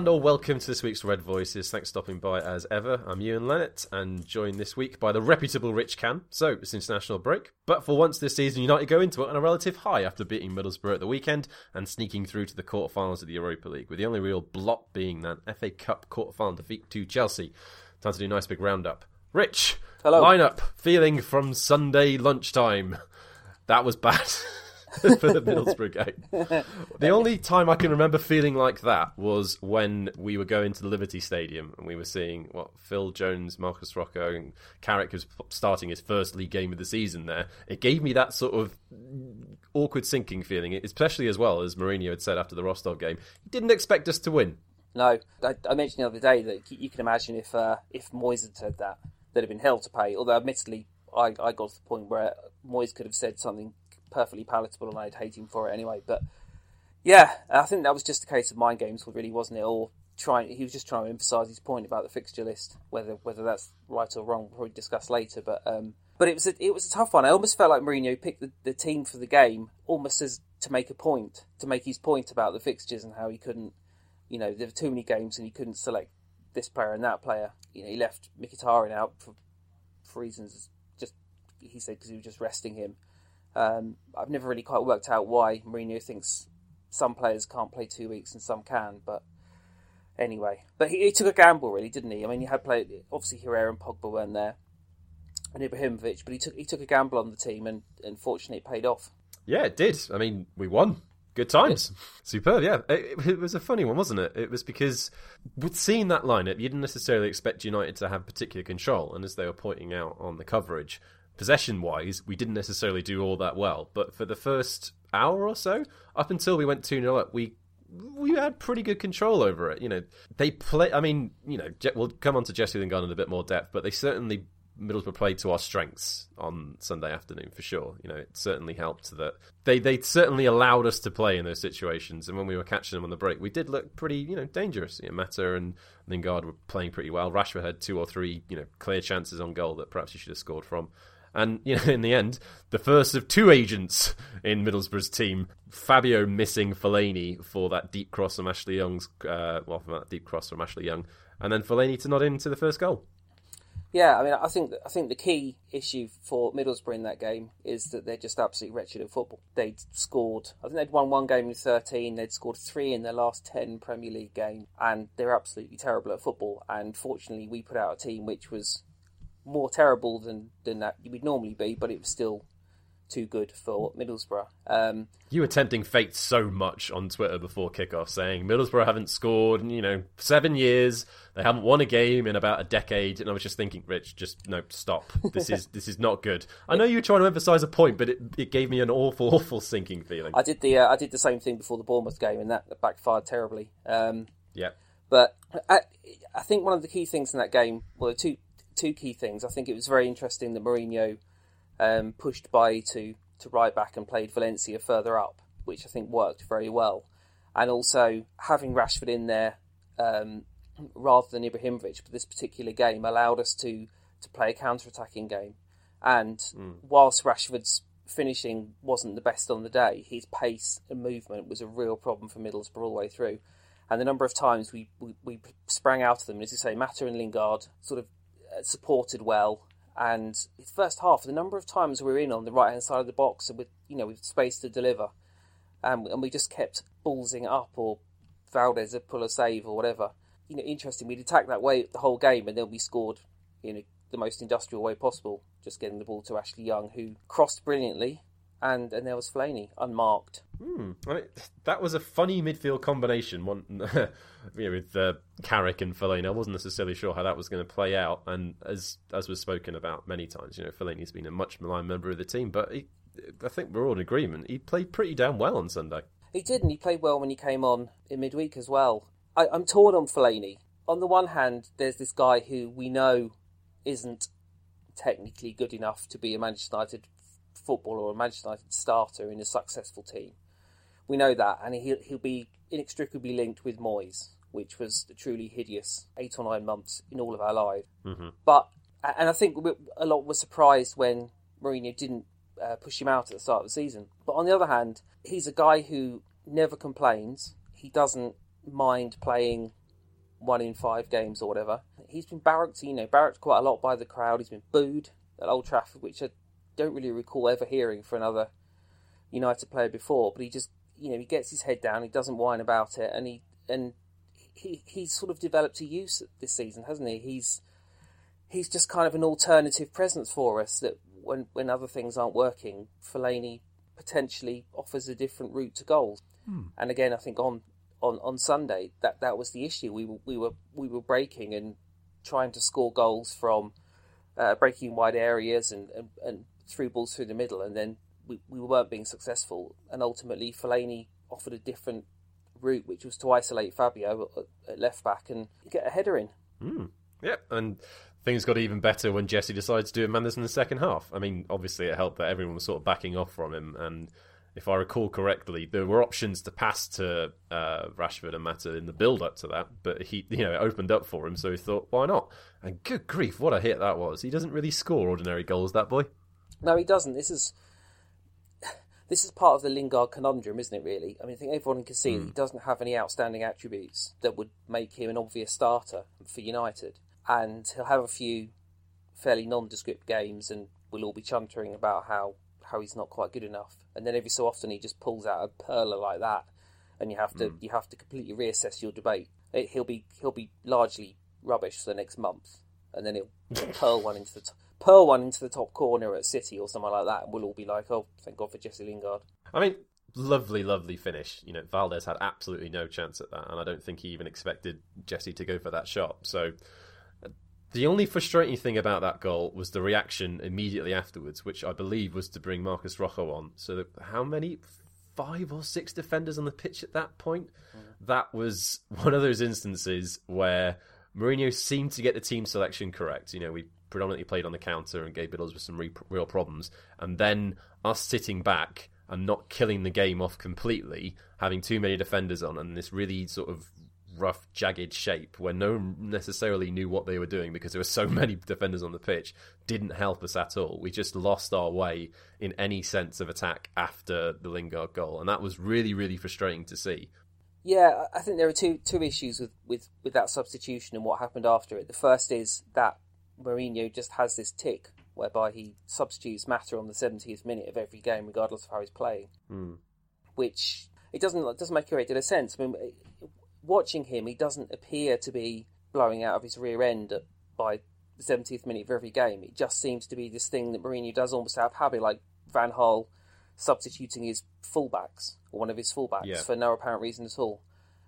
And all welcome to this week's Red Voices. Thanks for stopping by as ever. I'm Ewan Lennett and joined this week by the reputable Rich Can. So it's international break, but for once this season, United go into it on a relative high after beating Middlesbrough at the weekend and sneaking through to the quarterfinals of the Europa League, with the only real blot being that FA Cup quarterfinal defeat to Chelsea. Time to do a nice big roundup. Rich, Hello. lineup feeling from Sunday lunchtime. That was bad. for the Middlesbrough game. The only time I can remember feeling like that was when we were going to the Liberty Stadium and we were seeing what Phil Jones, Marcus Rojo, and Carrick was starting his first league game of the season there. It gave me that sort of awkward sinking feeling, especially as well as Mourinho had said after the Rostov game. He didn't expect us to win. No, I, I mentioned the other day that you can imagine if uh, if Moyes had said that, there'd have been hell to pay. Although, admittedly, I, I got to the point where Moyes could have said something perfectly palatable, and I'd hate him for it anyway. But yeah, I think that was just a case of mind games, really, wasn't it? Or trying, he was just trying to emphasise his point about the fixture list, whether whether that's right or wrong, we'll probably discuss later. But um, but it was a, it was a tough one. I almost felt like Mourinho picked the, the team for the game almost as to make a point, to make his point about the fixtures and how he couldn't, you know, there were too many games and he couldn't select this player and that player. You know, he left Mkhitaryan out for, for reasons just he said because he was just resting him. Um, I've never really quite worked out why Mourinho thinks some players can't play two weeks and some can, but anyway. But he, he took a gamble, really, didn't he? I mean, he had played obviously Herrera and Pogba weren't there, and Ibrahimovic, but he took he took a gamble on the team, and unfortunately, it paid off. Yeah, it did. I mean, we won. Good times. Superb, yeah. It, it, was a funny one, wasn't it? It was because with seeing that lineup, you didn't necessarily expect United to have particular control. And as they were pointing out on the coverage, possession wise, we didn't necessarily do all that well. But for the first hour or so, up until we went 2 0 up, we we had pretty good control over it. You know, they play. I mean, you know, we'll come on to Jesse Lingard in a bit more depth, but they certainly Middlesbrough played to our strengths on Sunday afternoon for sure. You know, it certainly helped that they they certainly allowed us to play in those situations. And when we were catching them on the break, we did look pretty you know dangerous. You know, Mata and Lingard were playing pretty well. Rashford had two or three you know clear chances on goal that perhaps he should have scored from. And you know, in the end, the first of two agents in Middlesbrough's team, Fabio missing Fellaini for that deep cross from Ashley Young's, uh, well, from that deep cross from Ashley Young, and then Fellaini to nod into the first goal. Yeah, I mean, I think I think the key issue for Middlesbrough in that game is that they're just absolutely wretched at football. They'd scored, I think they'd won one game in thirteen. They'd scored three in their last ten Premier League games, and they're absolutely terrible at football. And fortunately, we put out a team which was more terrible than than that you would normally be, but it was still too good for Middlesbrough. Um, you were tempting fate so much on Twitter before kickoff, saying Middlesbrough haven't scored you know seven years. They haven't won a game in about a decade, and I was just thinking, Rich, just no, stop. This is this is not good. I know you were trying to emphasise a point, but it, it gave me an awful, awful sinking feeling. I did the uh, I did the same thing before the Bournemouth game, and that backfired terribly. Um, yeah, but I, I think one of the key things in that game, well, two two key things. I think it was very interesting that Mourinho um, pushed by to to right back and played Valencia further up, which I think worked very well. And also having Rashford in there um, rather than Ibrahimovic for this particular game allowed us to to play a counter-attacking game. And mm. whilst Rashford's finishing wasn't the best on the day, his pace and movement was a real problem for Middlesbrough all the way through. And the number of times we, we, we sprang out of them, as you say, Mata and Lingard sort of supported well, and the first half, the number of times we were in on the right hand side of the box and with you know with space to deliver, um, and we just kept ballsing up or Valdés would pull a save or whatever. You know, interesting. We'd attack that way the whole game, and then we scored in a, the most industrial way possible, just getting the ball to Ashley Young, who crossed brilliantly, and and there was Fellaini unmarked. Hmm. I mean, that was a funny midfield combination. One you know, with uh, Carrick and Fellaini. I wasn't necessarily sure how that was going to play out, and as as was spoken about many times, you know, Fellaini's been a much maligned member of the team, but he, I think we're all in agreement. He played pretty damn well on Sunday. He did, and he played well when he came on in midweek as well. I, I'm torn on Fellaini. On the one hand, there's this guy who we know isn't technically good enough to be a Manchester United footballer or a Manchester United starter in a successful team. We know that, and he'll, he'll be inextricably linked with Moyes, which was a truly hideous eight or nine months in all of our lives. Mm-hmm. But and I think a lot were surprised when Mourinho didn't uh, push him out at the start of the season. But on the other hand, he's a guy who never complains. He doesn't mind playing one in five games or whatever. He's been barracked, you know, barracked quite a lot by the crowd. He's been booed at Old Trafford, which I don't really recall ever hearing for another United player before. But he just, you know, he gets his head down. He doesn't whine about it, and he and he he's sort of developed a use this season, hasn't he? He's he's just kind of an alternative presence for us that when when other things aren't working, Fellaini potentially offers a different route to goals. Hmm. And again, I think on, on, on Sunday that, that was the issue. We were we were we were breaking and trying to score goals from uh, breaking wide areas and, and, and through balls through the middle, and then we, we weren't being successful. And ultimately, Fellaini offered a different route, which was to isolate Fabio at, left back and get a header in. Mm. Yep, and things got even better when Jesse decided to do a Mendes in the second half. I mean, obviously it helped that everyone was sort of backing off from him, and if I recall correctly, there were options to pass to uh, Rashford and Mata in the build up to that, but he, you know, it opened up for him, so he thought, why not? And good grief, what a hit that was! He doesn't really score ordinary goals, that boy. No, he doesn't. This is this is part of the Lingard conundrum, isn't it? Really, I mean, I think everyone can see mm. he hmm. doesn't have any outstanding attributes that would make him an obvious starter for United and he'll have a few fairly nondescript games, and we'll all be chuntering about how how he's not quite good enough. And then every so often he just pulls out a perler like that, and you have to mm. you have to completely reassess your debate. It, he'll be he'll be largely rubbish for the next month, and then he'll pearl one into the t- pearl one into the top corner at City or somewhere like that, and we'll all be like, oh, thank God for Jesse Lingard. I mean, lovely, lovely finish. You know, Valdés had absolutely no chance at that, and I don't think he even expected Jesse to go for that shot. So the only frustrating thing about that goal was the reaction immediately afterwards, which I believe was to bring Marcus Rojo on. So, that, how many? Five or six defenders on the pitch at that point? Mm. That was one of those instances where Mourinho seemed to get the team selection correct. You know, we predominantly played on the counter and gave with some re- real problems. And then us sitting back and not killing the game off completely, having too many defenders on, and this really sort of rough, jagged shape where no one necessarily knew what they were doing because there were so many defenders on the pitch didn't help us at all. We just lost our way in any sense of attack after the Lingard goal, and that was really, really frustrating to see. Yeah, I think there are two two issues with, with, with that substitution and what happened after it. The first is that Mourinho just has this tick whereby he substitutes Mata on the 70th minute of every game, regardless of how he's playing, mm. which it doesn't it doesn't make a great deal of sense. I mean, watching him, he doesn't appear to be blowing out of his rear end by the 70th minute of every game. It just seems to be this thing that Mourinho does almost out of habit, like Van Gaal substituting his fullbacks, or one of his fullbacks, yeah. for no apparent reason at all.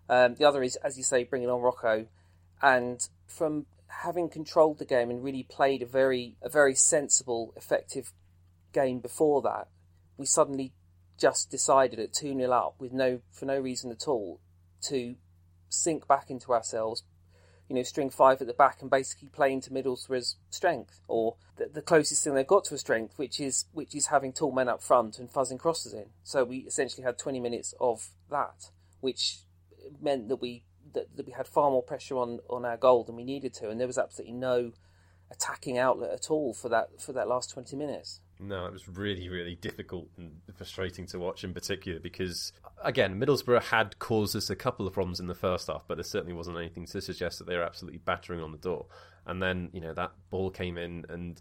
Um, the other is, as you say, bringing on Rojo, and from having controlled the game and really played a very, a very sensible, effective game before that, we suddenly just decided at 2 0 up with no for no reason at all to sink back into ourselves, you know, string five at the back and basically play into Middlesbrough's strength, or the, the, closest thing they've got to a strength, which is which is having tall men up front and fuzzing crosses in. So we essentially had 20 minutes of that, which meant that we that, that we had far more pressure on, on our goal than we needed to, and there was absolutely no attacking outlet at all for that for that last 20 minutes. No, it was really, really difficult and frustrating to watch in particular because, again, Middlesbrough had caused us a couple of problems in the first half, but there certainly wasn't anything to suggest that they were absolutely battering on the door. And then, you know, that ball came in, and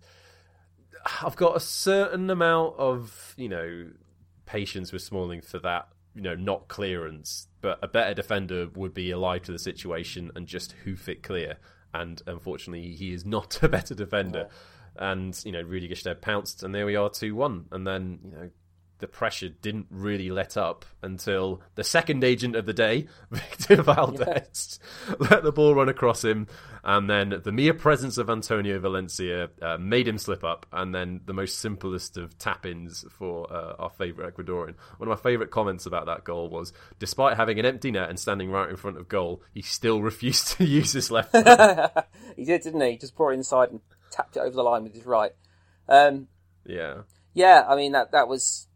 I've got a certain amount of, you know, patience with Smalling for that, you know, not clearance, but a better defender would be alive to the situation and just hoof it clear. And unfortunately, he is not a better defender. Yeah and you know Rudy Gestede pounced, and there we are, two one, and then you know the pressure didn't really let up until the second agent of the day, Victor Valdés, yeah. let the ball run across him, and then the mere presence of Antonio Valencia uh, made him slip up, and then the most simplest of tap-ins for uh, our favourite Ecuadorian. One of my favourite comments about that goal was, despite having an empty net and standing right in front of goal, he still refused to use his left. he did, didn't he? Just brought it inside and tapped it over the line with his right. Um, yeah, yeah. I mean that that was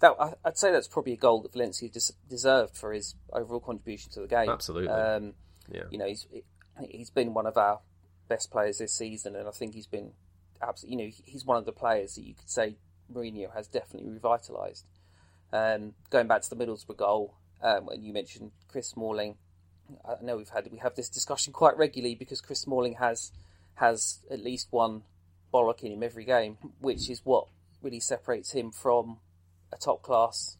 that. I'd say that's probably a goal that Valencia des- deserved for his overall contribution to the game. Absolutely. Um, yeah. You know, he's he's been one of our best players this season, and I think he's been absolutely. You know, he's one of the players that you could say Mourinho has definitely revitalised. Um, going back to the Middlesbrough goal, um, and you mentioned Chris Smalling, I know we've had we have this discussion quite regularly because Chris Smalling has has at least one bollock in him every game, which is what really separates him from a top class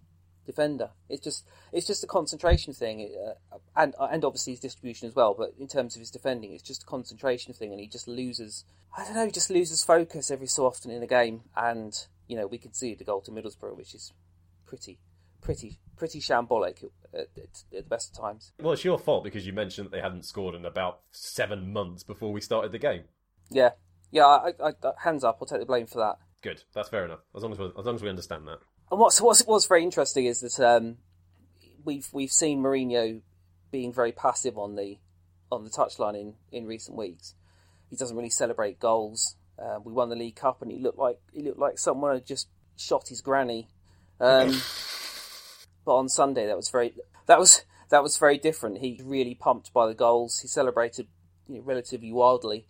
defender. It's just it's just a concentration thing, uh, and and obviously his distribution as well. But in terms of his defending, it's just a concentration thing, and he just loses. I don't know, he just loses focus every so often in a game, and you know we can see the goal to Middlesbrough, which is pretty pretty pretty shambolic at, at, at, the best of times. Well, it's your fault because you mentioned that they hadn't scored in about seven months before we started the game. Yeah, yeah. I, I, I, hands up. I'll take the blame for that. Good. That's fair enough. As long as we, as long as we understand that. And what's what's what's very interesting is that um, we've we've seen Mourinho being very passive on the on the touchline in, in recent weeks. He doesn't really celebrate goals. Uh, we won the League Cup, and he looked like he looked like someone had just shot his granny. Um, but on Sunday, that was very that was that was very different. He really pumped by the goals. He celebrated you know, relatively wildly,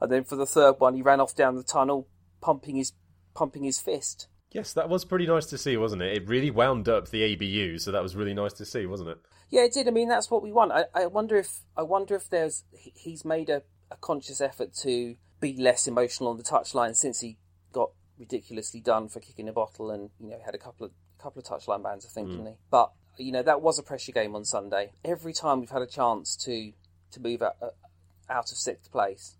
and then for the third one, he ran off down the tunnel, pumping his pumping his fist. Yes, that was pretty nice to see, wasn't it? It really wound up the ABU, so that was really nice to see, wasn't it? Yeah, it did. I mean, that's what we want. I, I wonder if I wonder if there's he's made a, a conscious effort to be less emotional on the touchline since he got ridiculously done for kicking a bottle and you know had a couple of couple of touchline bans, I think, mm. didn't he? But you know that was a pressure game on Sunday. Every time we've had a chance to to move out, uh, out of sixth place,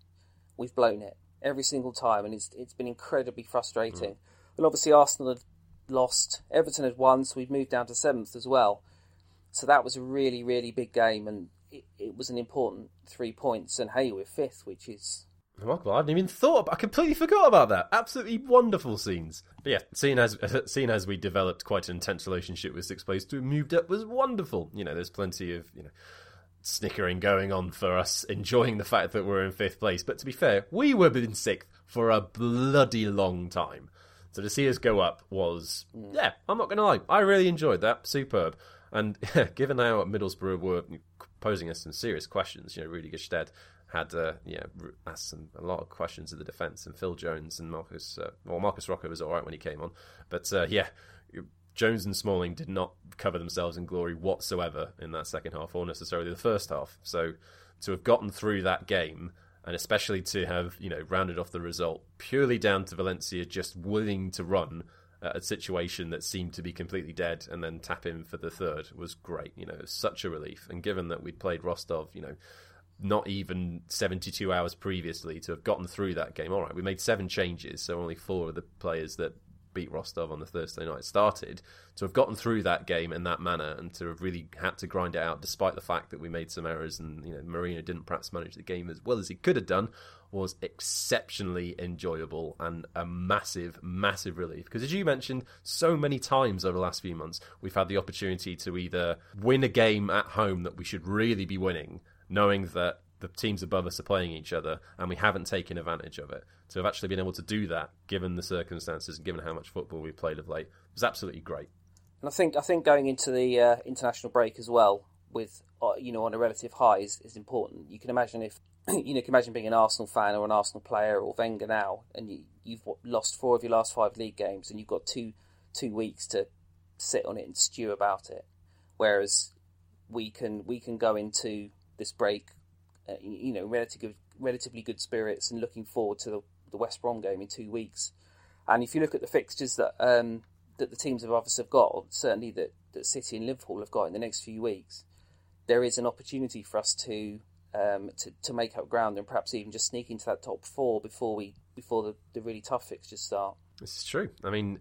we've blown it every single time, and it's it's been incredibly frustrating. Mm. And obviously, Arsenal had lost, Everton had won, so we've moved down to seventh as well. So that was a really, really big game, and it, it was an important three points. And hey, we're fifth, which is Remarkable. I hadn't even thought. About, I completely forgot about that. Absolutely wonderful scenes. But yeah, seeing as seeing as we developed quite an intense relationship with Sixth Place to moved up was wonderful. You know, there's plenty of you know snickering going on for us, enjoying the fact that we're in fifth place. But to be fair, we were in sixth for a bloody long time. So to see us go up was, yeah, I'm not going to lie, I really enjoyed that. Superb. And yeah, given how Middlesbrough were posing us some serious questions, you know, Rudy Gestede had uh, yeah asked some, a lot of questions of the defence, and Phil Jones and Marcus, uh, well, Marcus Rojo was all right when he came on, but uh, yeah, Jones and Smalling did not cover themselves in glory whatsoever in that second half, or necessarily the first half. So to have gotten through that game, and especially to have you know rounded off the result purely down to Valencia just willing to run a situation that seemed to be completely dead and then tap in for the third was great. You know, such a relief. And given that we'd played Rostov, you know, not even 72 hours previously to have gotten through that game. All right, we made seven changes, so only four of the players that beat Rostov on the Thursday night started. To have gotten through that game in that manner and to have really had to grind it out, despite the fact that we made some errors and you know Mourinho didn't perhaps manage the game as well as he could have done, was exceptionally enjoyable and a massive, massive relief. Because as you mentioned, so many times over the last few months, we've had the opportunity to either win a game at home that we should really be winning knowing that the teams above us are playing each other and we haven't taken advantage of it. To have actually been able to do that, given the circumstances and given how much football we've played of late, was absolutely great. And I think I think going into the uh, international break as well, with uh, you know on a relative high, is, is important. You can imagine if you know, can imagine being an Arsenal fan or an Arsenal player or Wenger now, and you, you've lost four of your last five league games, and you've got two two weeks to sit on it and stew about it. Whereas we can we can go into this break, uh, you know, relatively relatively good spirits and looking forward to the, the West Brom game in two weeks. And if you look at the fixtures that um, that the teams above us have got, certainly that, that City and Liverpool have got in the next few weeks, there is an opportunity for us to um, to, to make up ground and perhaps even just sneak into that top four before we before the, the really tough fixtures start. This is true. I mean,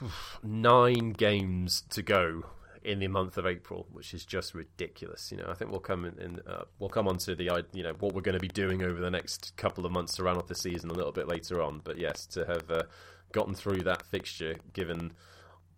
nine games to go in the month of April, which is just ridiculous. You know, I think we'll come in, in uh, we'll come on to the you know what we're going to be doing over the next couple of months to round off the season a little bit later on. But yes, to have uh, gotten through that fixture, given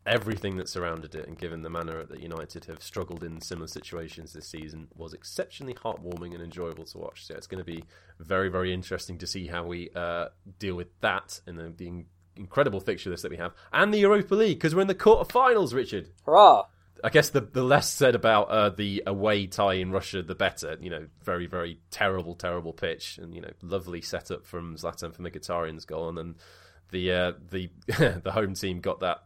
everything that surrounded it, and given the manner that United have struggled in similar situations this season, was exceptionally heartwarming and enjoyable to watch. So it's going to be very very interesting to see how we uh, deal with that and the, the incredible fixture list that we have, and the Europa League because we're in the quarterfinals, Richard. Hurrah! I guess the the less said about uh, the away tie in Russia, the better. You know, very very terrible, terrible pitch, and you know, lovely setup from Zlatan for Mkhitaryan's goal, and then the uh, the the home team got that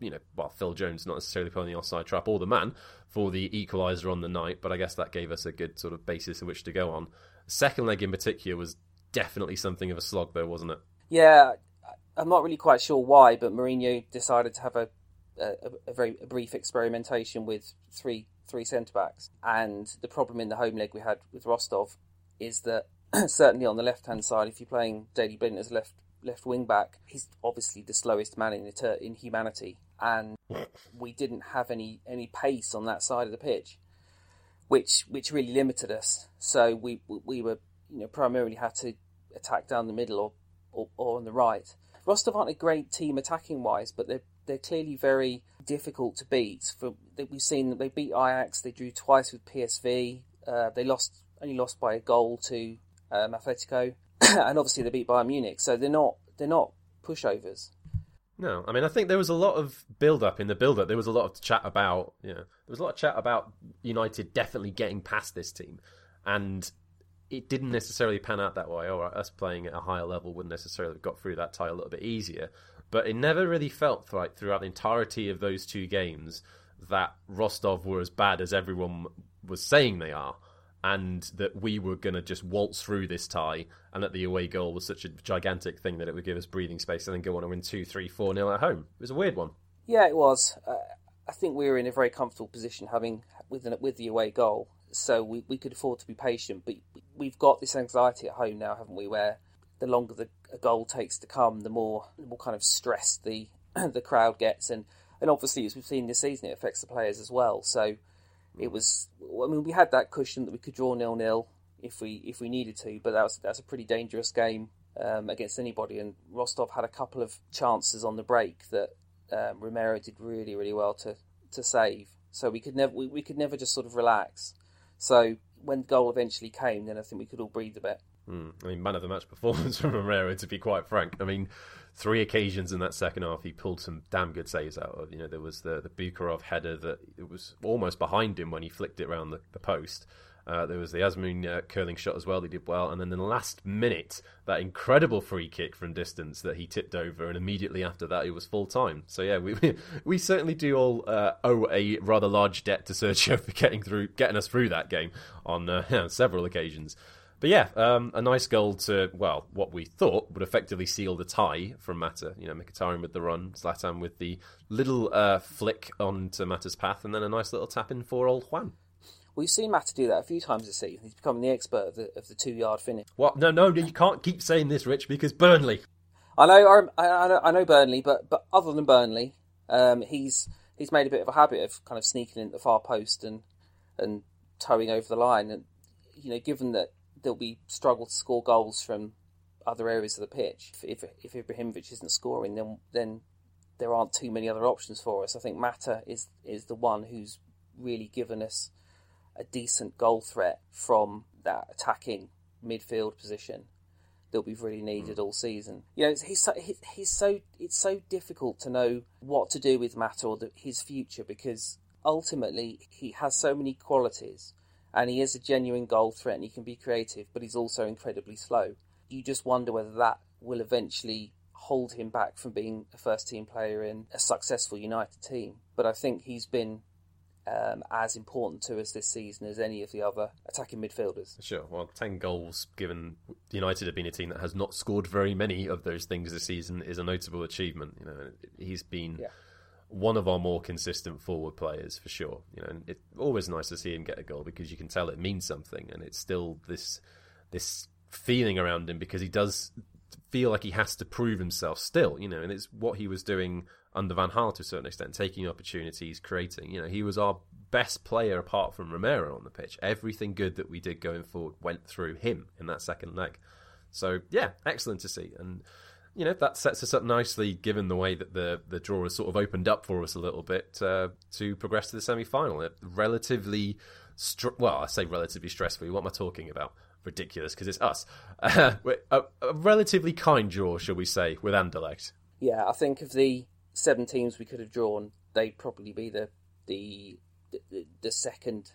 you know, well, Phil Jones not necessarily pulling the offside trap or the man for the equaliser on the night, but I guess that gave us a good sort of basis in which to go on. Second leg in particular was definitely something of a slog, though, wasn't it? Yeah, I'm not really quite sure why, but Mourinho decided to have a a, a very brief experimentation with three three centre backs, and the problem in the home leg we had with Rostov is that certainly on the left hand side, if you're playing Daley Blind as left left wing back, he's obviously the slowest man in in humanity, and we didn't have any any pace on that side of the pitch, which which really limited us. So we we were you know primarily had to attack down the middle or, or, or on the right. Rostov aren't a great team attacking wise, but they're they're clearly very difficult to beat. For we've seen that they beat Ajax, they drew twice with PSV, uh, they lost only lost by a goal to um, Atletico, and obviously they beat Bayern Munich. So they're not they're not pushovers. No, I mean I think there was a lot of build up in the build up. There was a lot of chat about you know there was a lot of chat about United definitely getting past this team, and it didn't necessarily pan out that way. Or us playing at a higher level wouldn't necessarily have got through that tie a little bit easier. But it never really felt like throughout the entirety of those two games that Rostov were as bad as everyone was saying they are, and that we were going to just waltz through this tie, and that the away goal was such a gigantic thing that it would give us breathing space and then go on and win 2 3 4 nil at home. It was a weird one. Yeah, it was. Uh, I think we were in a very comfortable position having with, an, with the away goal, so we, we could afford to be patient, but we've got this anxiety at home now, haven't we, where the longer the a goal takes to come, the more the more kind of stress the the crowd gets, and and obviously as we've seen this season, it affects the players as well. So it was, I mean, we had that cushion that we could draw nil nil if we if we needed to, but that was that's a pretty dangerous game um, against anybody. And Rostov had a couple of chances on the break that um, Romero did really really well to to save. So we could never we, we could never just sort of relax. So when the goal eventually came, then I think we could all breathe a bit. Mm. I mean, man of the match performance from Romero, to be quite frank. I mean, three occasions in that second half, he pulled some damn good saves out of. You know, there was the the Bukharov header that it was almost behind him when he flicked it around the, the post. Uh, there was the Azmoun uh, curling shot as well. He did well, and then in the last minute, that incredible free kick from distance that he tipped over, and immediately after that, it was full time. So yeah, we we certainly do all uh, owe a rather large debt to Sergio for getting through, getting us through that game on uh, several occasions. But yeah, um, a nice goal to, well, what we thought would effectively seal the tie from Mata. You know, Mkhitaryan with the run, Zlatan with the little uh, flick onto Mata's path, and then a nice little tap in for old Juan. We've seen Mata do that a few times this season. He's becoming the expert of the, of the two yard finish. What? No, no, you can't keep saying this, Rich, because Burnley. I know, I, I know, I know Burnley, but but other than Burnley, um, he's he's made a bit of a habit of kind of sneaking into the far post and and towing over the line. And you know, given that there'll be struggle to score goals from other areas of the pitch. If if Ibrahimovic isn't scoring, then then there aren't too many other options for us. I think Mata is is the one who's really given us a decent goal threat from that attacking midfield position that we've really needed hmm. all season. You know, he's so, he's so it's so difficult to know what to do with Mata or the, his future because ultimately he has so many qualities and he is a genuine goal threat and he can be creative, but he's also incredibly slow. You just wonder whether that will eventually hold him back from being a first team player in a successful United team. But I think he's been um, as important to us this season as any of the other attacking midfielders. Sure. Well, 10 goals, given United have been a team that has not scored very many of those things this season, is a notable achievement. You know, he's been. Yeah one of our more consistent forward players for sure. You know, and it's always nice to see him get a goal because you can tell it means something, and it's still this this feeling around him because he does feel like he has to prove himself still. You know, and it's what he was doing under Van Gaal to a certain extent, taking opportunities, creating. You know, he was our best player apart from Romero on the pitch. Everything good that we did going forward went through him in that second leg. So yeah, excellent to see and you know that sets us up nicely, given the way that the the draw has sort of opened up for us a little bit uh, to progress to the semi final. Relatively, str- well, I say relatively stressful. What am I talking about? Ridiculous, because it's us. Uh, a, a, relatively kind draw, shall we say, with Anderlecht. Yeah, I think of the seven teams we could have drawn, they'd probably be the the the, the second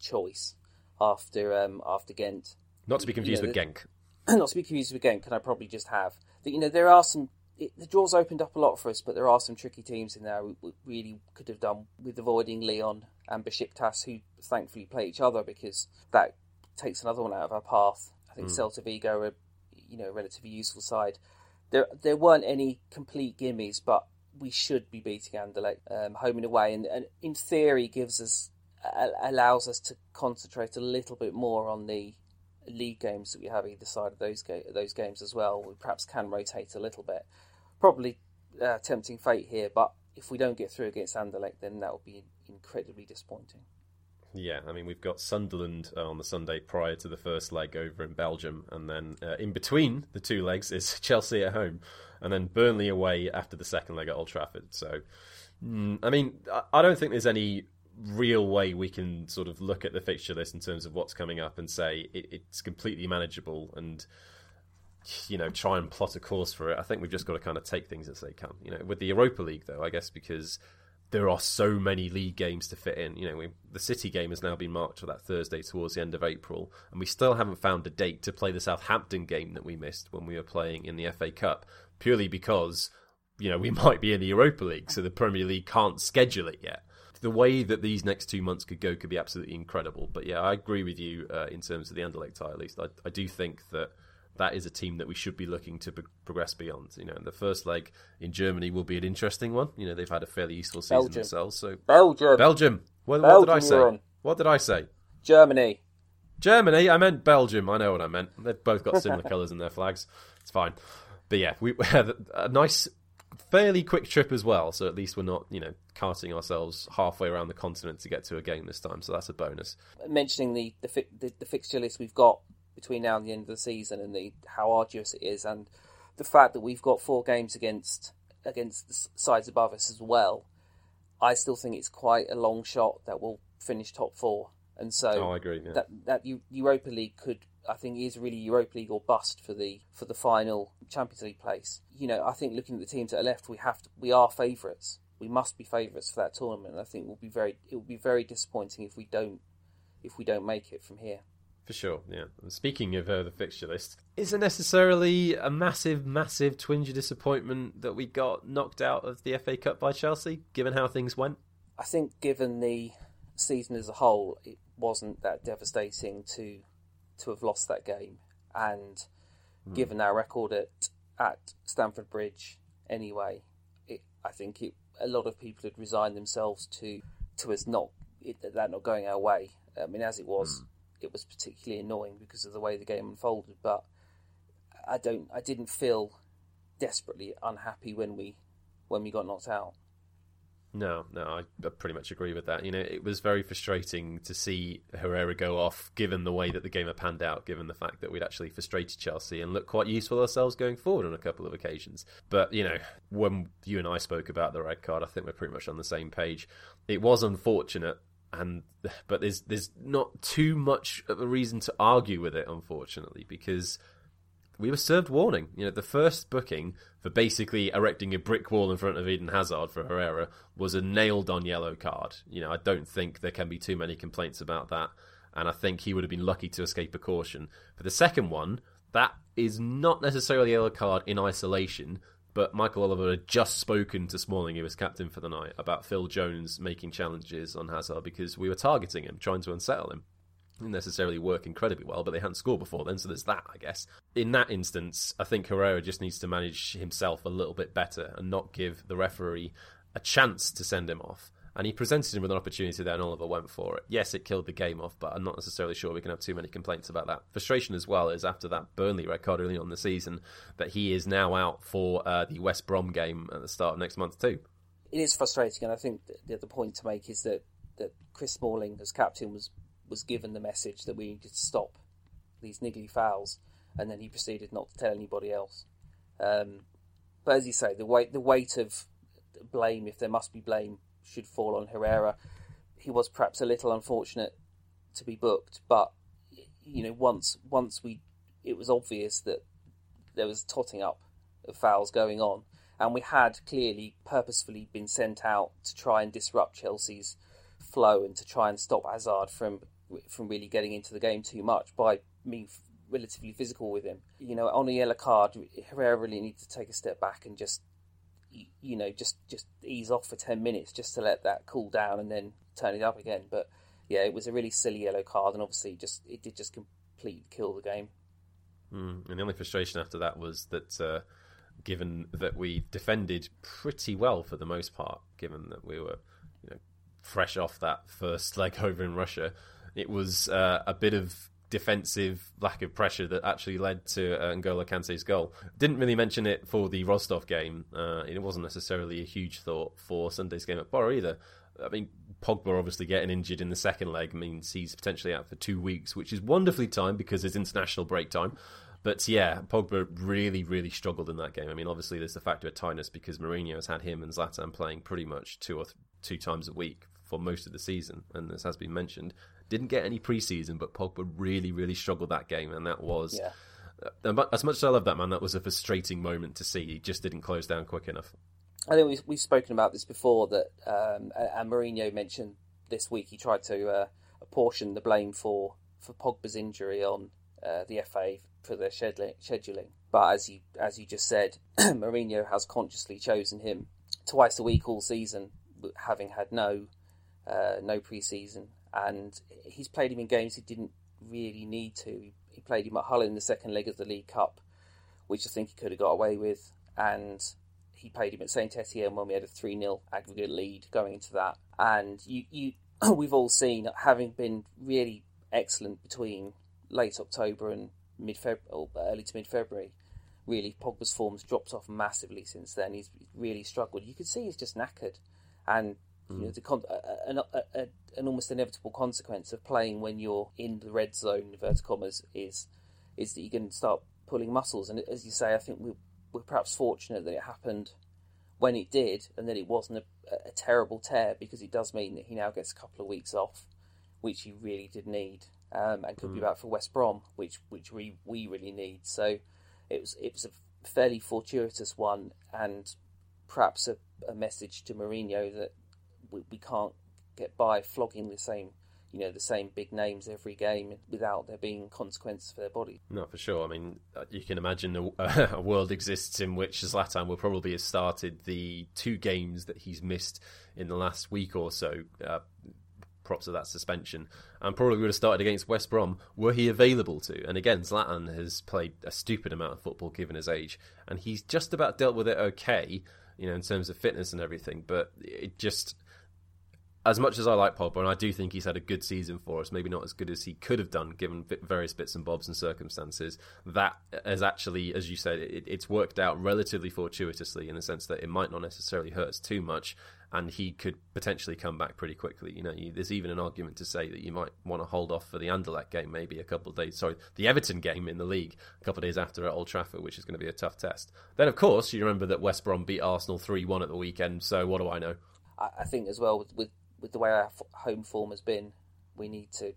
choice after um, after Ghent. Not to be confused you know, with Genk. Not to be confused with Genk, can I probably just have you know there are some it, the draw's opened up a lot for us, but there are some tricky teams in there. We, we really could have done with avoiding Lyon and Besiktas, who thankfully play each other because that takes another one out of our path. I think mm. Celta Vigo are, you know, a relatively useful side. There, there weren't any complete gimmies, but we should be beating Anderlecht um, home and away, and, and in theory gives us allows us to concentrate a little bit more on the league games that we have either side of those ga- those games as well. We perhaps can rotate a little bit. Probably uh, tempting fate here, but if we don't get through against Anderlecht, then that will be incredibly disappointing. Yeah, I mean we've got Sunderland uh, on the Sunday prior to the first leg over in Belgium, and then uh, in between the two legs is Chelsea at home, and then Burnley away after the second leg at Old Trafford. So, mm, I mean, I don't think there's any real way we can sort of look at the fixture list in terms of what's coming up and say it, it's completely manageable and you know try and plot a course for it. I think we've just got to kind of take things as they come. You know, with the Europa League though, I guess because there are so many league games to fit in. You know, we, the City game has now been marked for that Thursday towards the end of April, and we still haven't found a date to play the Southampton game that we missed when we were playing in the FA Cup, purely because you know we might be in the Europa League, so the Premier League can't schedule it yet the way that these next two months could go could be absolutely incredible. But yeah, I agree with you uh, in terms of the Anderlecht tie. At least I, I, do think that that is a team that we should be looking to progress beyond. You know, and the first leg in Germany will be an interesting one. You know, they've had a fairly useful season Belgium. themselves. So Belgium, Belgium. What, Belgium, what did I say? What did I say? Germany. Germany. I meant Belgium. I know what I meant. They've both got similar colours in their flags. It's fine. But yeah, we had a nice fairly quick trip as well, so at least we're not, you know, carting ourselves halfway around the continent to get to a game this time. So that's a bonus. Mentioning the the, fi- the, the fixture list we've got between now and the end of the season, and the how arduous it is, and the fact that we've got four games against against the sides above us as well, I still think it's quite a long shot that we'll finish top four. And so, oh, I agree. Yeah. That that Europa League could I think is really Europa League or bust for the for the final Champions League place. You know, I think looking at the teams that are left, we have to, we are favourites. We must be favourites for that tournament. And I think will be very it will be very disappointing if we don't if we don't make it from here. For sure, yeah. And speaking of uh, the fixture list, is it necessarily a massive, massive twinge of disappointment that we got knocked out of the FA Cup by Chelsea, given how things went? I think, given the season as a whole, it wasn't that devastating to to have lost that game, and mm. given our record at at Stamford Bridge, anyway, it, I think it, a lot of people had resigned themselves to to us not it, that not going our way. I mean, as it was, mm. it was particularly annoying because of the way the game unfolded. But I don't, I didn't feel desperately unhappy when we when we got knocked out. No, no, I pretty much agree with that. You know, it was very frustrating to see Herrera go off, given the way that the game had panned out, given the fact that we'd actually frustrated Chelsea and looked quite useful ourselves going forward on a couple of occasions. But, you know, when you and I spoke about the red card, I think we're pretty much on the same page. It was unfortunate and but there's there's not too much of a reason to argue with it unfortunately because we were served warning. You know, the first booking for basically erecting a brick wall in front of Eden Hazard for Herrera was a nailed on yellow card. You know, I don't think there can be too many complaints about that. And I think he would have been lucky to escape a caution. For the second one, that is not necessarily a yellow card in isolation, but Michael Oliver had just spoken to Smalling, who was captain for the night, about Phil Jones making challenges on Hazard because we were targeting him, trying to unsettle him necessarily work incredibly well, but they hadn't scored before then, so there's that, I guess. In that instance, I think Herrera just needs to manage himself a little bit better and not give the referee a chance to send him off. And he presented him with an opportunity there, and Oliver went for it. Yes, it killed the game off, but I'm not necessarily sure we can have too many complaints about that. Frustration as well is after that Burnley record early on the season that he is now out for uh, the West Brom game at the start of next month too. It is frustrating, and I think the other point to make is that that Chris Smalling as captain was was given the message that we needed to stop these niggly fouls, and then he proceeded not to tell anybody else. Um, but as you say, the weight the weight of blame, if there must be blame, should fall on Herrera. He was perhaps a little unfortunate to be booked, but you know, once once we, it was obvious that there was totting up of fouls going on, and we had clearly purposefully been sent out to try and disrupt Chelsea's flow and to try and stop Hazard from from really getting into the game too much by me relatively physical with him. You know, on a yellow card, Herrera really needs to take a step back and just, you know, just just ease off for ten minutes just to let that cool down and then turn it up again. But yeah, it was a really silly yellow card, and obviously, just it did just completely kill the game. Mm, and the only frustration after that was that, uh, given that we defended pretty well for the most part, given that we were, you know, fresh off that first leg over in Russia, it was uh, a bit of defensive lack of pressure that actually led to uh, N'Golo Kante's goal. Didn't really mention it for the Rostov game. Uh, it wasn't necessarily a huge thought for Sunday's game at Borough either. I mean, Pogba obviously getting injured in the second leg means he's potentially out for two weeks, which is wonderfully timed because it's international break time. But yeah, Pogba really, really struggled in that game. I mean, obviously there's the factor of tightness because Mourinho has had him and Zlatan playing pretty much two or th- two times a week for most of the season, and this has been mentioned, didn't get any preseason, but Pogba really, really struggled that game, and that was. Yeah. Uh, as much as I love that man, that was a frustrating moment to see. He just didn't close down quick enough. I think we've, we've spoken about this before that, um, and Mourinho mentioned this week he tried to uh, apportion the blame for, for Pogba's injury on uh, the FA for their scheduling. But as you as you just said, Mourinho has consciously chosen him twice a week all season, having had no uh, no preseason, and he's played him in games he didn't really need to. He played him at Hull in the second leg of the League Cup, which I think he could have got away with, and he played him at Saint Etienne when we had a 3 0 aggregate lead going into that. And you, you, we've all seen, having been really excellent between late October and mid February, early to mid February, really Pogba's form's dropped off massively since then. He's really struggled. You could see he's just knackered, and you know, hmm. the con- an, an almost inevitable consequence of playing when you're in the red zone, inverted commas, is is that you can start pulling muscles. And as you say, I think we we're perhaps fortunate that it happened when it did, and that it wasn't a, a, terrible tear because it does mean that he now gets a couple of weeks off, which he really did need, um, and could mm. be back for West Brom, which which we we really need. So it was it was a fairly fortuitous one, and perhaps a, a message to Mourinho that we, we can't get by flogging the same you know the same big names every game without there being consequences for their body. No, for sure. I mean, uh, you can imagine a, a, world exists in which Zlatan will probably have started the two games that he's missed in the last week or so. Uh, props of that suspension, and probably would have started against West Brom were he available to. And again, Zlatan has played a stupid amount of football given his age, and he's just about dealt with it okay, you know, in terms of fitness and everything. But it just as much as I like Pogba, and I do think he's had a good season for us, maybe not as good as he could have done given various bits and bobs and circumstances, that has actually, as you said, it, it's worked out relatively fortuitously in the sense that it might not necessarily hurt us too much, and he could potentially come back pretty quickly. You know, you, there's even an argument to say that you might want to hold off for the Anderlecht game maybe a couple of days, sorry, the Everton game in the league a couple of days after at Old Trafford, which is going to be a tough test. Then, of course, you remember that West Brom beat Arsenal 3 1 at the weekend, so what do I know? I think as well with, with with the way our home form has been, we need to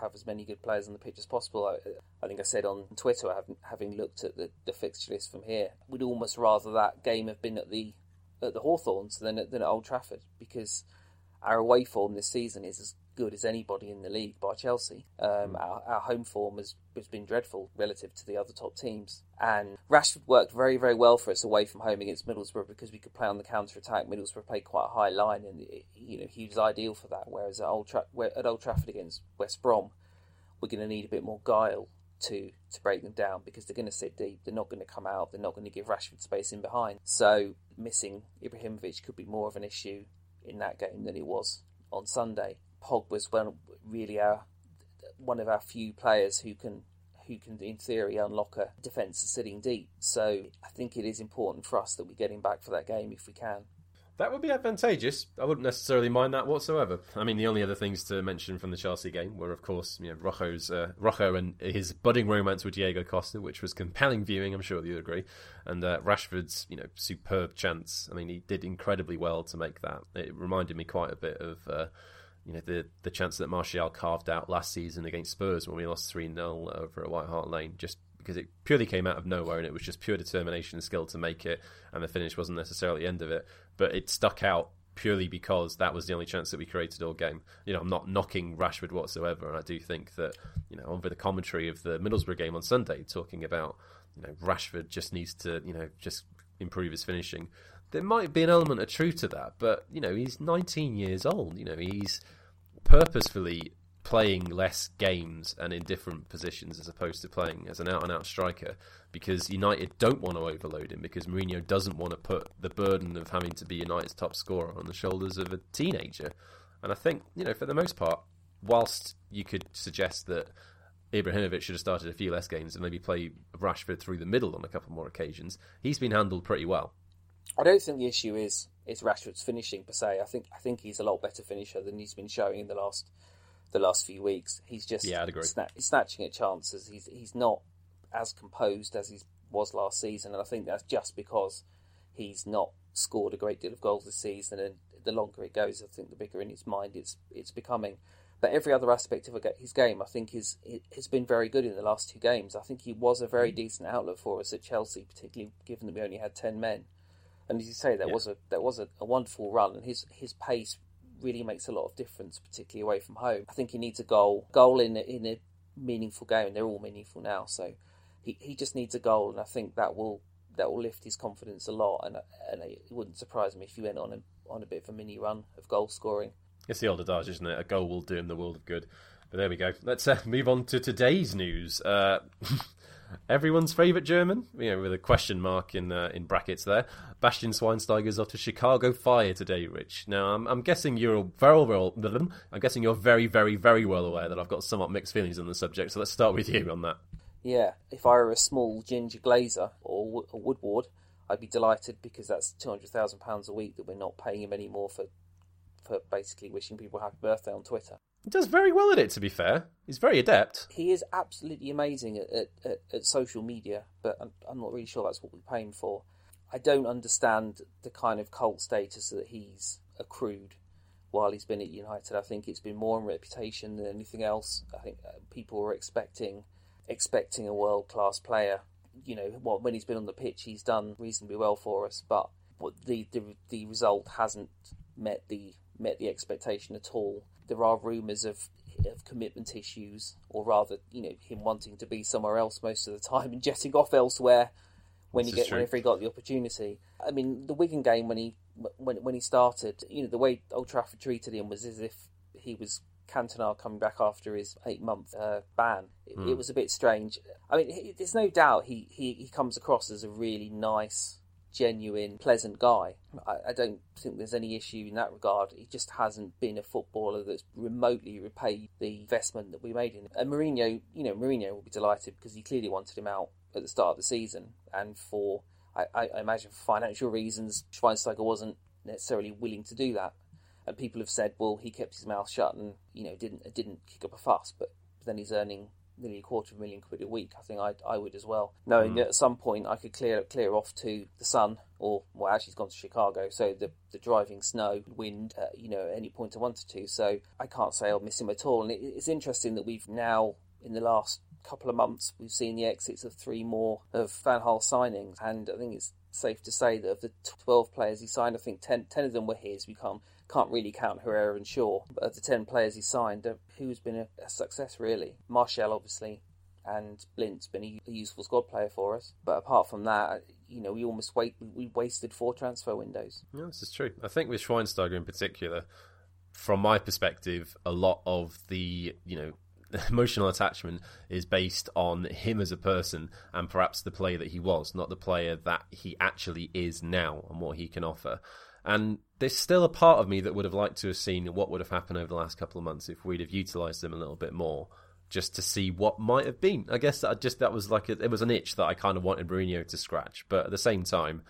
have as many good players on the pitch as possible. I, I think I said on Twitter, having looked at the, the fixture list from here, we'd almost rather that game have been at the at the Hawthorns than at, than at Old Trafford because our away form this season is as good as anybody in the league by Chelsea. Um, our, our, home form has, has been dreadful relative to the other top teams. And Rashford worked very, very well for us away from home against Middlesbrough because we could play on the counter attack. Middlesbrough played quite a high line, and you know he was ideal for that. Whereas at Old, Tra- at Old Trafford against West Brom, we're going to need a bit more guile to to break them down because they're going to sit deep. They're not going to come out. They're not going to give Rashford space in behind. So missing Ibrahimovic could be more of an issue in that game than it was on Sunday. Pog was one really our one of our few players who can who can in theory unlock a defence sitting deep. So I think it is important for us that we get him back for that game if we can. That would be advantageous. I wouldn't necessarily mind that whatsoever. I mean, the only other things to mention from the Chelsea game were, of course, you know, Rojo's uh, Rojo and his budding romance with Diego Costa, which was compelling viewing. I'm sure you'd agree. And uh, Rashford's, you know, superb chance. I mean, he did incredibly well to make that. It reminded me quite a bit of. Uh, you know the the chance that Martial carved out last season against Spurs when we lost three 0 over at White Hart Lane, just because it purely came out of nowhere and it was just pure determination and skill to make it, and the finish wasn't necessarily the end of it, but it stuck out purely because that was the only chance that we created all game. You know, I'm not knocking Rashford whatsoever, and I do think that you know over the commentary of the Middlesbrough game on Sunday, talking about you know Rashford just needs to you know just improve his finishing. There might be an element of truth to that, but you know he's 19 years old. You know he's purposefully playing less games and in different positions as opposed to playing as an out and out striker because United don't want to overload him because Mourinho doesn't want to put the burden of having to be United's top scorer on the shoulders of a teenager. And I think, you know, for the most part, whilst you could suggest that Ibrahimovic should have started a few less games and maybe play Rashford through the middle on a couple more occasions, he's been handled pretty well. I don't think the issue is is Rashford's finishing per se. I think I think he's a lot better finisher than he's been showing in the last the last few weeks. He's just yeah, I'd agree. Sna- snatching at chances. He's he's not as composed as he was last season, and I think that's just because he's not scored a great deal of goals this season. And the longer it goes, I think the bigger in his mind it's it's becoming. But every other aspect of his game, I think, is has been very good in the last two games. I think he was a very mm. decent outlet for us at Chelsea, particularly given that we only had ten men. And as you say, that yeah. was a that was a, a wonderful run, and his his pace really makes a lot of difference, particularly away from home. I think he needs a goal, goal in in a meaningful game. They're all meaningful now, so he, he just needs a goal, and I think that will that will lift his confidence a lot. And and it wouldn't surprise me if he went on a, on a bit of a mini run of goal scoring. It's the old adage, isn't it? A goal will do him the world of good. But there we go. Let's uh, move on to today's news. Uh, everyone's favourite German, you know, with a question mark in uh, in brackets there. Bastian Schweinsteiger's off to Chicago Fire today, Rich. Now, I'm, I'm guessing you're very well. I'm guessing you're very, very, very well aware that I've got somewhat mixed feelings on the subject. So let's start with you on that. Yeah, if I were a small ginger Glazer or a Woodward, I'd be delighted because that's two hundred thousand pounds a week that we're not paying him anymore for for basically wishing people happy birthday on Twitter. He does very well at it, to be fair. He's very adept. He is absolutely amazing at, at, at, at social media, but I'm, I'm, not really sure that's what we're paying for. I don't understand the kind of cult status that he's accrued while he's been at United. I think it's been more on reputation than anything else. I think uh, people were expecting expecting a world class player. You know, well, when he's been on the pitch, he's done reasonably well for us, but the the, the result hasn't met the met the expectation at all there are rumours of of commitment issues, or rather, you know, him wanting to be somewhere else most of the time and jetting off elsewhere when this he get whenever he got the opportunity. I mean, the Wigan game when he when when he started, you know, the way Old Trafford treated him was as if he was Cantona coming back after his eight month uh, ban. It, mm. it, was a bit strange. I mean, he, there's no doubt he, he, he comes across as a really nice genuine, pleasant guy. I, I, don't think there's any issue in that regard. He just hasn't been a footballer that's remotely repaid the investment that we made in him. And Mourinho, you know, Mourinho will be delighted because he clearly wanted him out at the start of the season, and for I, I imagine for financial reasons, Schweinsteiger wasn't necessarily willing to do that. And people have said, well, he kept his mouth shut and you know didn't didn't kick up a fuss, but then he's earning nearly a quarter of a million quid a week. I think I I would as well, knowing mm. that at some point I could clear clear off to the sun, or well, actually, he's gone to Chicago, so the the driving snow, wind, uh, you know, at any point I wanted to. So I can't say I'll miss him at all. And it, it's interesting that we've now in the last couple of months we've seen the exits of three more of Van Gaal signings, and I think it's safe to say that of the 12 players he signed, I think 10, 10 of them were his. We can't can't really count Herrera and Shaw. But of the 10 players he signed, uh, who's been a, a success really? Martial, obviously, and Blind's been a, a, useful squad player for us. But apart from that, you know, we almost wait, we wasted four transfer windows. Yeah, this is true. I think with Schweinsteiger in particular, from my perspective, a lot of the, you know, emotional attachment is based on him as a person and perhaps the player that he was, not the player that he actually is now and what he can offer. And there's still a part of me that would have liked to have seen what would have happened over the last couple of months if we'd have utilised them a little bit more, just to see what might have been. I guess that just that was like a, it was an itch that I kind of wanted Mourinho to scratch, but at the same time,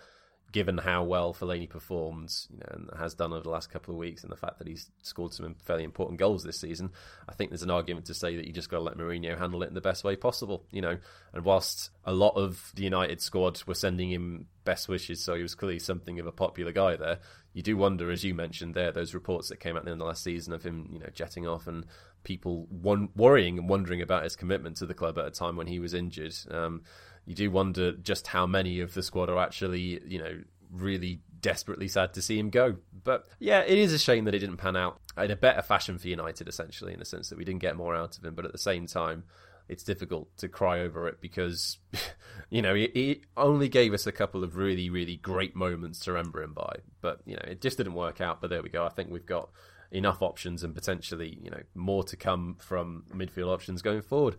given how well Fellaini performed, you know, and has done over the last couple of weeks, and the fact that he's scored some fairly important goals this season, I think there's an argument to say that you just got to let Mourinho handle it in the best way possible, you know. And whilst a lot of the United squad were sending him best wishes, so he was clearly something of a popular guy there. You do wonder, as you mentioned there, those reports that came out in the last season of him, you know, jetting off and people one, worrying and wondering about his commitment to the club at a time when he was injured. Um, you do wonder just how many of the squad are actually, you know, really desperately sad to see him go. But yeah, it is a shame that it didn't pan out in a better fashion for United, essentially, in the sense that we didn't get more out of him. But at the same time, it's difficult to cry over it because, you know, he, only gave us a couple of really, really great moments to remember him by. But, you know, it just didn't work out. But there we go. I think we've got enough options and potentially, you know, more to come from midfield options going forward.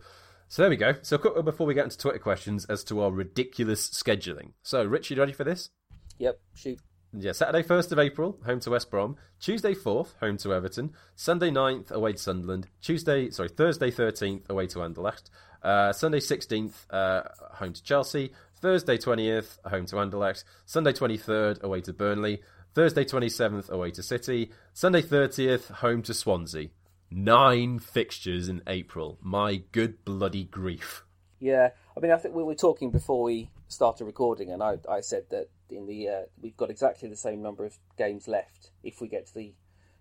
So there we go. So before we get into Twitter questions as to our ridiculous scheduling. So, Rich, you ready for this? Yep, shoot. Yeah, Saturday 1st of April, home to West Brom. Tuesday 4th, home to Everton. Sunday 9th, away to Sunderland. Tuesday, sorry, Thursday 13th, away to Anderlecht. Uh, Sunday 16th, uh, home to Chelsea. Thursday 20th, home to Anderlecht. Sunday 23rd, away to Burnley. Thursday 27th, away to City. Sunday 30th, home to Swansea. Nine fixtures in April. My good bloody grief. Yeah, I mean, I think we were talking before we started recording, and I, I said that in the uh, we've got exactly the same number of games left if we get to the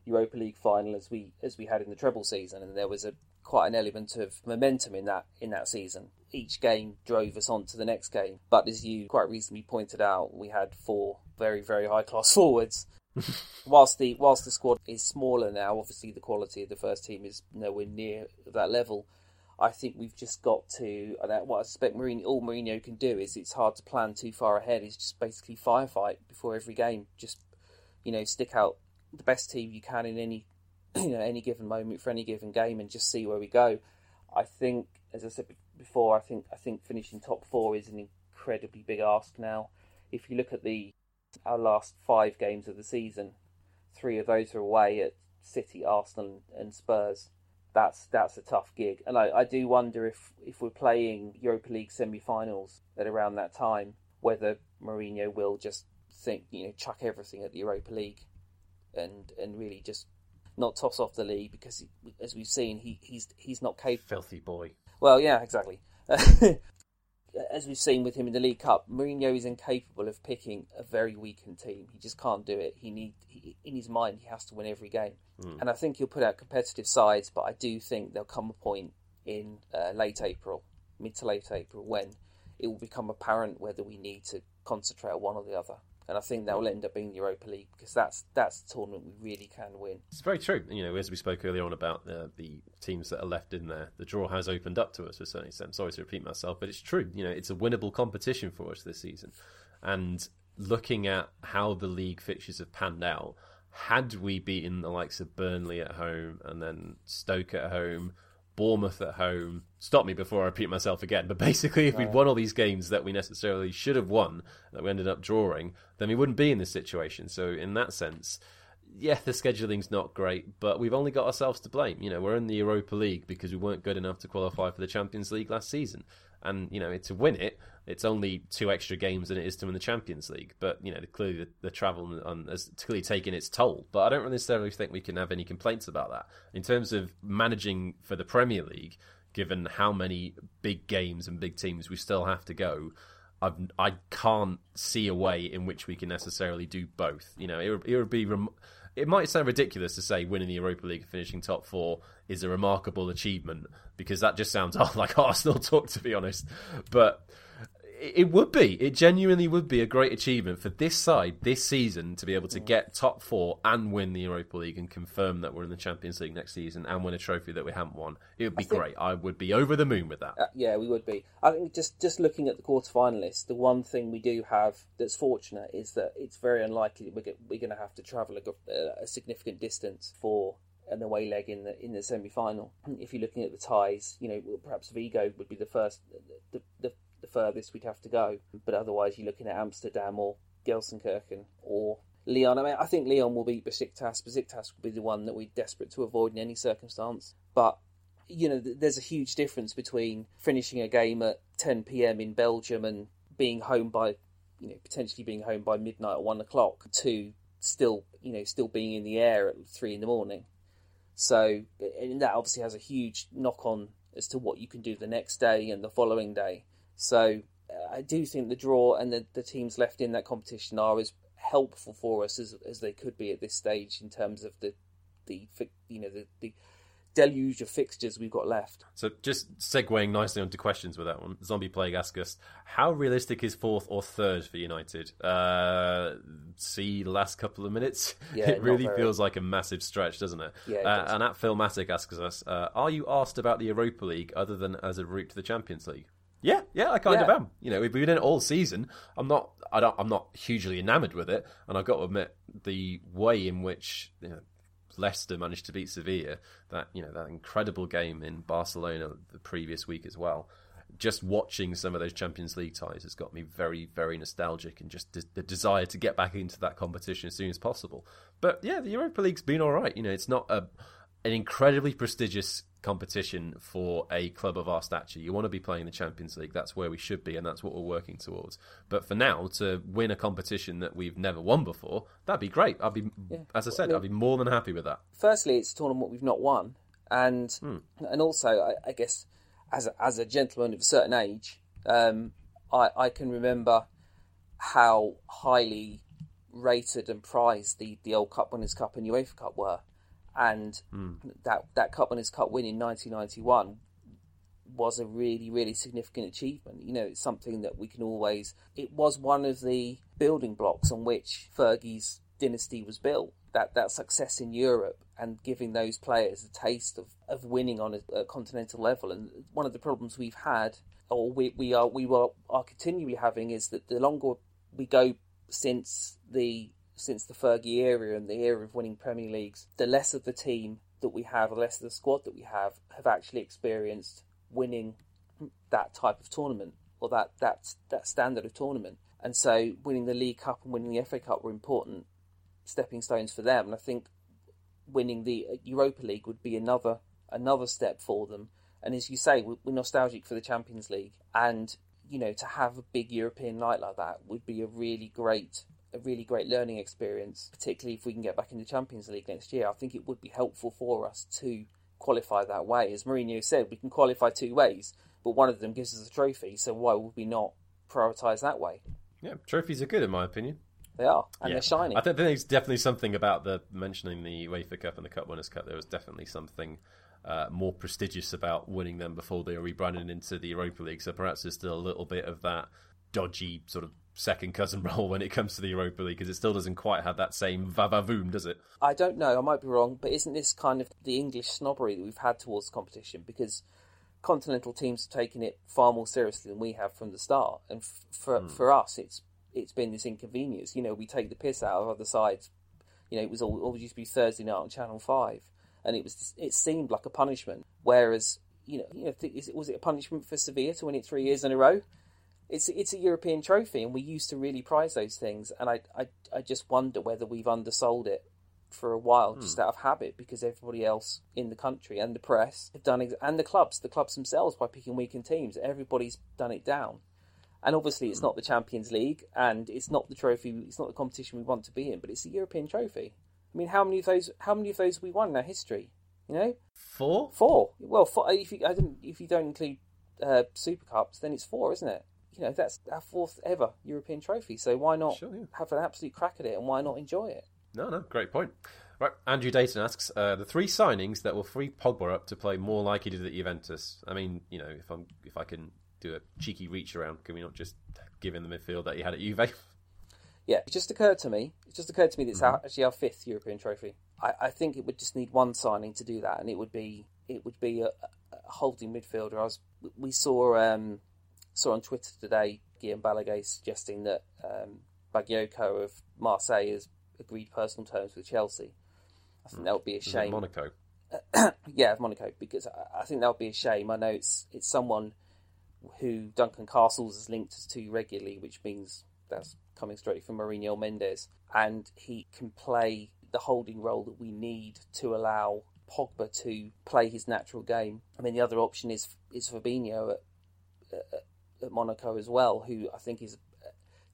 Europa League final as we as we had in the treble season, and there was a quite an element of momentum in that in that season. Each game drove us on to the next game, but as you quite reasonably pointed out, we had four very very high class forwards whilst the whilst the squad is smaller now, obviously the quality of the first team is nowhere near that level. I think we've just got to. What I suspect Mourinho, all Mourinho can do is it's hard to plan too far ahead. Is just basically firefight before every game. Just you know, stick out the best team you can in any you know any given moment for any given game, and just see where we go. I think, as I said before, I think I think finishing top four is an incredibly big ask now. If you look at the our last five games of the season, three of those are away at City, Arsenal, and Spurs. That's that's a tough gig, and I, I do wonder if if we're playing Europa League semi-finals at around that time, whether Mourinho will just think you know chuck everything at the Europa League, and and really just not toss off the league because he, as we've seen he he's he's not capable. Filthy boy. Well, yeah, exactly. as we've seen with him in the League Cup, Mourinho is incapable of picking a very weakened team. He just can't do it. He need he, in his mind he has to win every game, mm. and I think he'll put out competitive sides. But I do think there'll come a point in uh, late April, mid to late April, when it will become apparent whether we need to concentrate on one or the other and I think that will end up being the Europa League because that's that's the tournament we really can win. It's very true. You know, as we spoke earlier on about the, the teams that are left in there, the draw has opened up to us to a certain extent. Sorry to repeat myself, but it's true. You know, it's a winnable competition for us this season, and looking at how the league fixtures have panned out, had we beaten the likes of Burnley at home and then Stoke at home Bournemouth at home. Stop me before I repeat myself again. But basically, if we'd won all these games that we necessarily should have won, that we ended up drawing, then we wouldn't be in this situation. So, in that sense, yeah, the scheduling's not great, but we've only got ourselves to blame. You know, we're in the Europa League because we weren't good enough to qualify for the Champions League last season and you know to win it, it's only two extra games than it is to win the Champions League. But you know clearly the, the travel on, has clearly taken its toll. But I don't necessarily think we can have any complaints about that in terms of managing for the Premier League. Given how many big games and big teams we still have to go, I've, I can't see a way in which we can necessarily do both. You know, it would, it would be. Rem- it might sound ridiculous to say winning the Europa League and finishing top four is a remarkable achievement because that just sounds like Arsenal talk, to be honest. But it would be. It genuinely would be a great achievement for this side this season to be able to get top four and win the Europa League and confirm that we're in the Champions League next season and win a trophy that we haven't won. It would be I think, great. I would be over the moon with that. Uh, yeah, we would be. I think just just looking at the quarterfinalists, the one thing we do have that's fortunate is that it's very unlikely we're, we're going to have to travel a, a significant distance for an away leg in the in the semi final. If you're looking at the ties, you know perhaps Vigo would be the first, the, the the furthest we'd have to go. But otherwise, you're looking at Amsterdam or Gelsenkirchen or Lyon. I mean, I think Lyon will beat Besiktas. Besiktas will be the one that we're desperate to avoid in any circumstance. But you know, there's a huge difference between finishing a game at 10 p.m. in Belgium and being home by, you know, potentially being home by midnight or one o'clock to still, you know, still being in the air at three in the morning. So, and that obviously has a huge knock on as to what you can do the next day and the following day. So uh, I do think the draw and the, the teams left in that competition are as helpful for us as, as they could be at this stage in terms of the the you know the, the deluge of fixtures we've got left. So, just segueing nicely onto questions with that one, Zombie Plague asks us, how realistic is fourth or third for United? Uh, see the last couple of minutes? Yeah, it really feels like a massive stretch, doesn't it? Yeah, it uh, and at Philmatic asks us, uh, are you asked about the Europa League other than as a route to the Champions League? Yeah, yeah, I kind Yeah. of am. You know, we've been in it all season. I'm not, I don't, I'm not hugely enamoured with it, and I've got to admit the way in which you know, Leicester managed to beat Sevilla, that you know that incredible game in Barcelona the previous week as well. Just watching some of those Champions League ties has got me very, very nostalgic, and just the, the desire to get back into that competition as soon as possible. But yeah, the Europa League's been all right. You know, it's not a an incredibly prestigious competition for a club of our stature. You want to be playing the Champions League. That's where we should be, and that's what we're working towards. But for now, to win a competition that we've never won before, that'd be great. I'd be, as I said, I'd be more than happy with that. Firstly, it's a tournament we've not won, and Hmm. and also I, I guess as a, as a gentleman of a certain age, um, I I can remember how highly rated and prized the, the old Cup Winners' Cup and UEFA Cup were, and hmm. that that Cup Winners' Cup win in 1991 was a really really significant achievement. You know, it's something that we can always. It was one of the building blocks on which Fergie's dynasty was built. That that success in Europe and giving those players a taste of, of winning on a, a continental level. And one of the problems we've had, or we, we are we were, are continually having, is that the longer we go since the since the Fergie era and the era of winning Premier Leagues, the less of the team that we have, the less of the squad that we have, have actually experienced winning that type of tournament or that that that standard of tournament. And so, winning the League Cup and winning the FA Cup were important stepping stones for them. And I think winning the Europa League would be another another step for them. And as you say, we're nostalgic for the Champions League, and you know to have a big European night like that would be a really great a really great learning experience, particularly if we can get back in the Champions League next year. I think it would be helpful for us to qualify that way. As Mourinho said, we can qualify two ways, but one of them gives us a trophy, so why would we not prioritise that way? Yeah, trophies are good in my opinion. They are, and Yeah. they're shiny. I think there's definitely something about the mentioning the UEFA Cup and the Cup Winners' Cup. There was definitely something uh, more prestigious about winning them before they were rebranded into the Europa League. So perhaps there's still a little bit of that dodgy sort of second cousin role when it comes to the Europa League because it still doesn't quite have that same va-va-voom, does it? I don't know, I might be wrong, but isn't this kind of the English snobbery that we've had towards the competition? Because continental teams have taken it far more seriously than we have from the start, and f- for hmm. for us, it's it's been this inconvenience. You know, we take the piss out of other sides. You know, it was all, always used to be Thursday night on Channel Five, and it was it seemed like a punishment. Whereas, you know, you know, th- is it, was it a punishment for Sevilla to win it three years in a row? It's it's a European trophy, and we used to really prize those things. And I I, I just wonder whether we've undersold it for a while, just out of habit, because everybody else in the country and the press have done, ex- and the clubs, the clubs themselves, by picking weakened teams, everybody's done it down. And obviously, it's not the Champions League, and it's not the trophy, it's not the competition we want to be in, but it's the European trophy. I mean, how many of those? How many of those have we won in our history? You know, Four? four. Well, four, if you I didn't, if you don't include uh, Super Cups, then it's four, isn't it? You know, that's our fourth ever European trophy. So why not Sure, yeah. have an absolute crack at it, and why not enjoy it? No, no, great point. Right, Andrew Dayton asks uh, the three signings that will free Pogba up to play more like he did at Juventus. I mean, you know, if I'm if I can do a cheeky reach around, can we not just give him the midfield that he had at Juve? Yeah, it just occurred to me. It just occurred to me that it's Mm-hmm. our, actually our fifth European trophy. I, I think it would just need one signing to do that, and it would be it would be a, a holding midfielder. I was we saw um, saw on Twitter today Guillem Balagué suggesting that um, Bakayoko of Marseille has agreed personal terms with Chelsea. I think that would be a shame. Monaco. yeah, of Monaco, because I, I think that would be a shame. I know it's it's someone who Duncan Castles is linked us to regularly, which means that's coming straight from Mourinho Mendes, and he can play the holding role that we need to allow Pogba to play his natural game. I mean, the other option is is Fabinho at, at, at Monaco as well, who I think is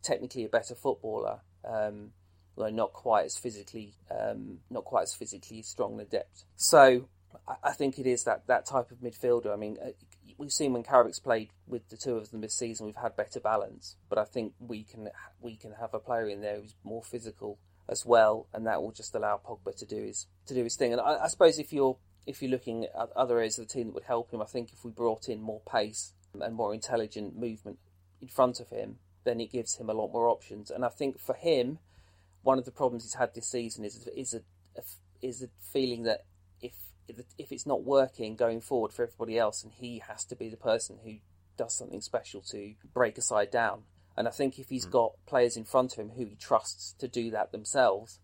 technically a better footballer. Um, not quite as physically, um, not quite as physically strong and adept. So I, I think it is that, that type of midfielder. I mean, uh, we've seen when Carrick's played with the two of them this season, we've had better balance. But I think we can we can have a player in there who's more physical as well, and that will just allow Pogba to do his to do his thing. And I, I suppose if you're if you're looking at other areas of the team that would help him, I think if we brought in more pace and more intelligent movement in front of him, then it gives him a lot more options. And I think for him, one of the problems he's had this season is is a, a is a feeling that if if it's not working going forward for everybody else, and he has to be the person who does something special to break a side down. And I think if he's mm. got players in front of him who he trusts to do that themselves,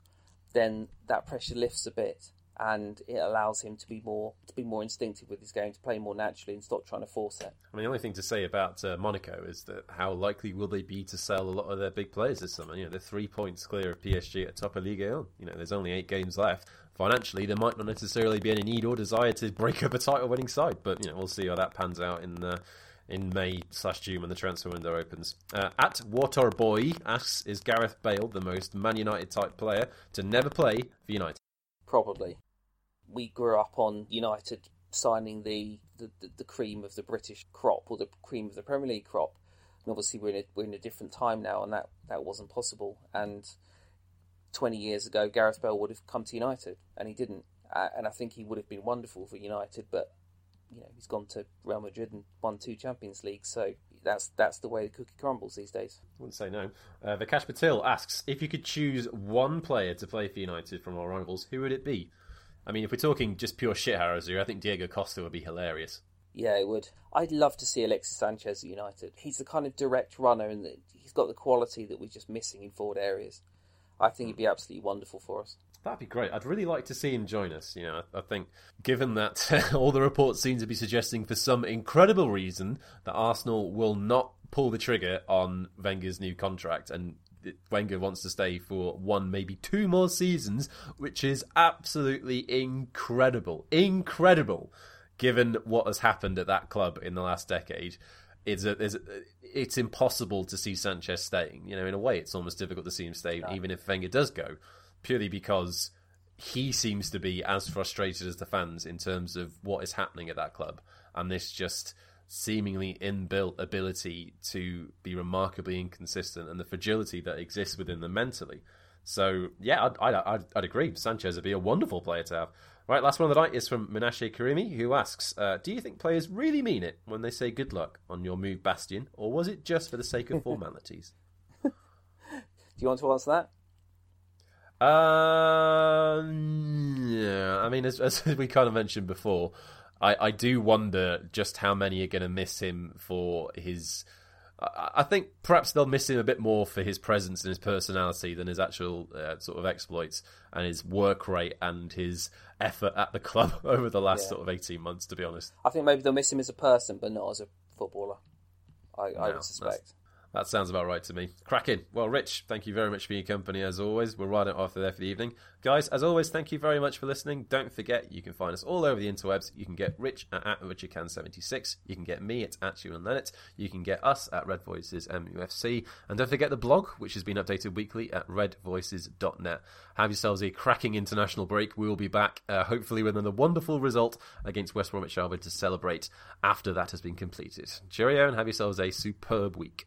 then that pressure lifts a bit and it allows him to be more to be more instinctive with his game, to play more naturally and stop trying to force it. I mean, the only thing to say about uh, Monaco is that how likely will they be to sell a lot of their big players this summer? You know, they're three points clear of PSG at top of Ligue 1. You know, there's only eight games left. Financially, there might not necessarily be any need or desire to break up a title-winning side, but you know, we'll see how that pans out in. Uh, in May slash June when the transfer window opens. Uh, at Water Boy asks, is Gareth Bale the most Man United type player to never play for United? Probably we grew up on United signing the, the, the, cream of the British crop or the cream of the Premier League crop. And obviously, we're in a, we're in a different time now, and that, that wasn't possible. And 20 years ago, Gareth Bale would have come to United, and he didn't. And I think he would have been wonderful for United, but you know he's gone to Real Madrid and won two Champions Leagues, so that's that's the way the cookie crumbles these days. I Wouldn't say no. Uh, Vikash Patil asks if you could choose one player to play for United from our rivals, who would it be? I mean, if we're talking just pure shithouse here, I think Diego Costa would be hilarious. Yeah, it would. I'd love to see Alexis Sanchez at United. He's the kind of direct runner, and he's got the quality that we're just missing in forward areas. I think he'd be absolutely wonderful for us. That'd be great. I'd really like to see him join us. You know, I, I think given that all the reports seem to be suggesting for some incredible reason that Arsenal will not pull the trigger on Wenger's new contract and Wenger wants to stay for one, maybe two more seasons, which is absolutely incredible. Incredible, given what has happened at that club in the last decade. It's, a, it's, a, it's impossible to see Sanchez staying. You know, in a way, it's almost difficult to see him stay, even if Wenger does go, purely because he seems to be as frustrated as the fans in terms of what is happening at that club. And this just seemingly inbuilt ability to be remarkably inconsistent and the fragility that exists within them mentally. So yeah, I'd, I'd, I'd, agree. Sanchez would be a wonderful player to have. Right, last one of the night is from Menashe Karimi, who asks, uh, "Do you think players really mean it when they say good luck on your move, Bastian, or was it just for the sake of formalities?" Do you want to answer that? Uh, yeah. I mean, as, as we kind of mentioned before, I, I do wonder just how many are going to miss him for his. I think perhaps they'll miss him a bit more for his presence and his personality than his actual uh, sort of exploits and his work rate and his effort at the club over the last yeah. sort of 18 months, to be honest. I think maybe they'll miss him as a person, but not as a footballer. I, no, I would suspect. That sounds about right to me. Cracking. Well, Rich, thank you very much for your company as always. We're right off there for the evening. Guys, as always, thank you very much for listening. Don't forget, you can find us all over the interwebs. You can get Rich at, at RichardCan76. You can get me at, at and Leonard. You can get us at Red Voices MUFC. And don't forget the blog, which has been updated weekly at redvoices.net. Have yourselves a cracking international break. We will be back, uh, hopefully, with another wonderful result against West Bromwich Albion to celebrate after that has been completed. Cheerio and have yourselves a superb week.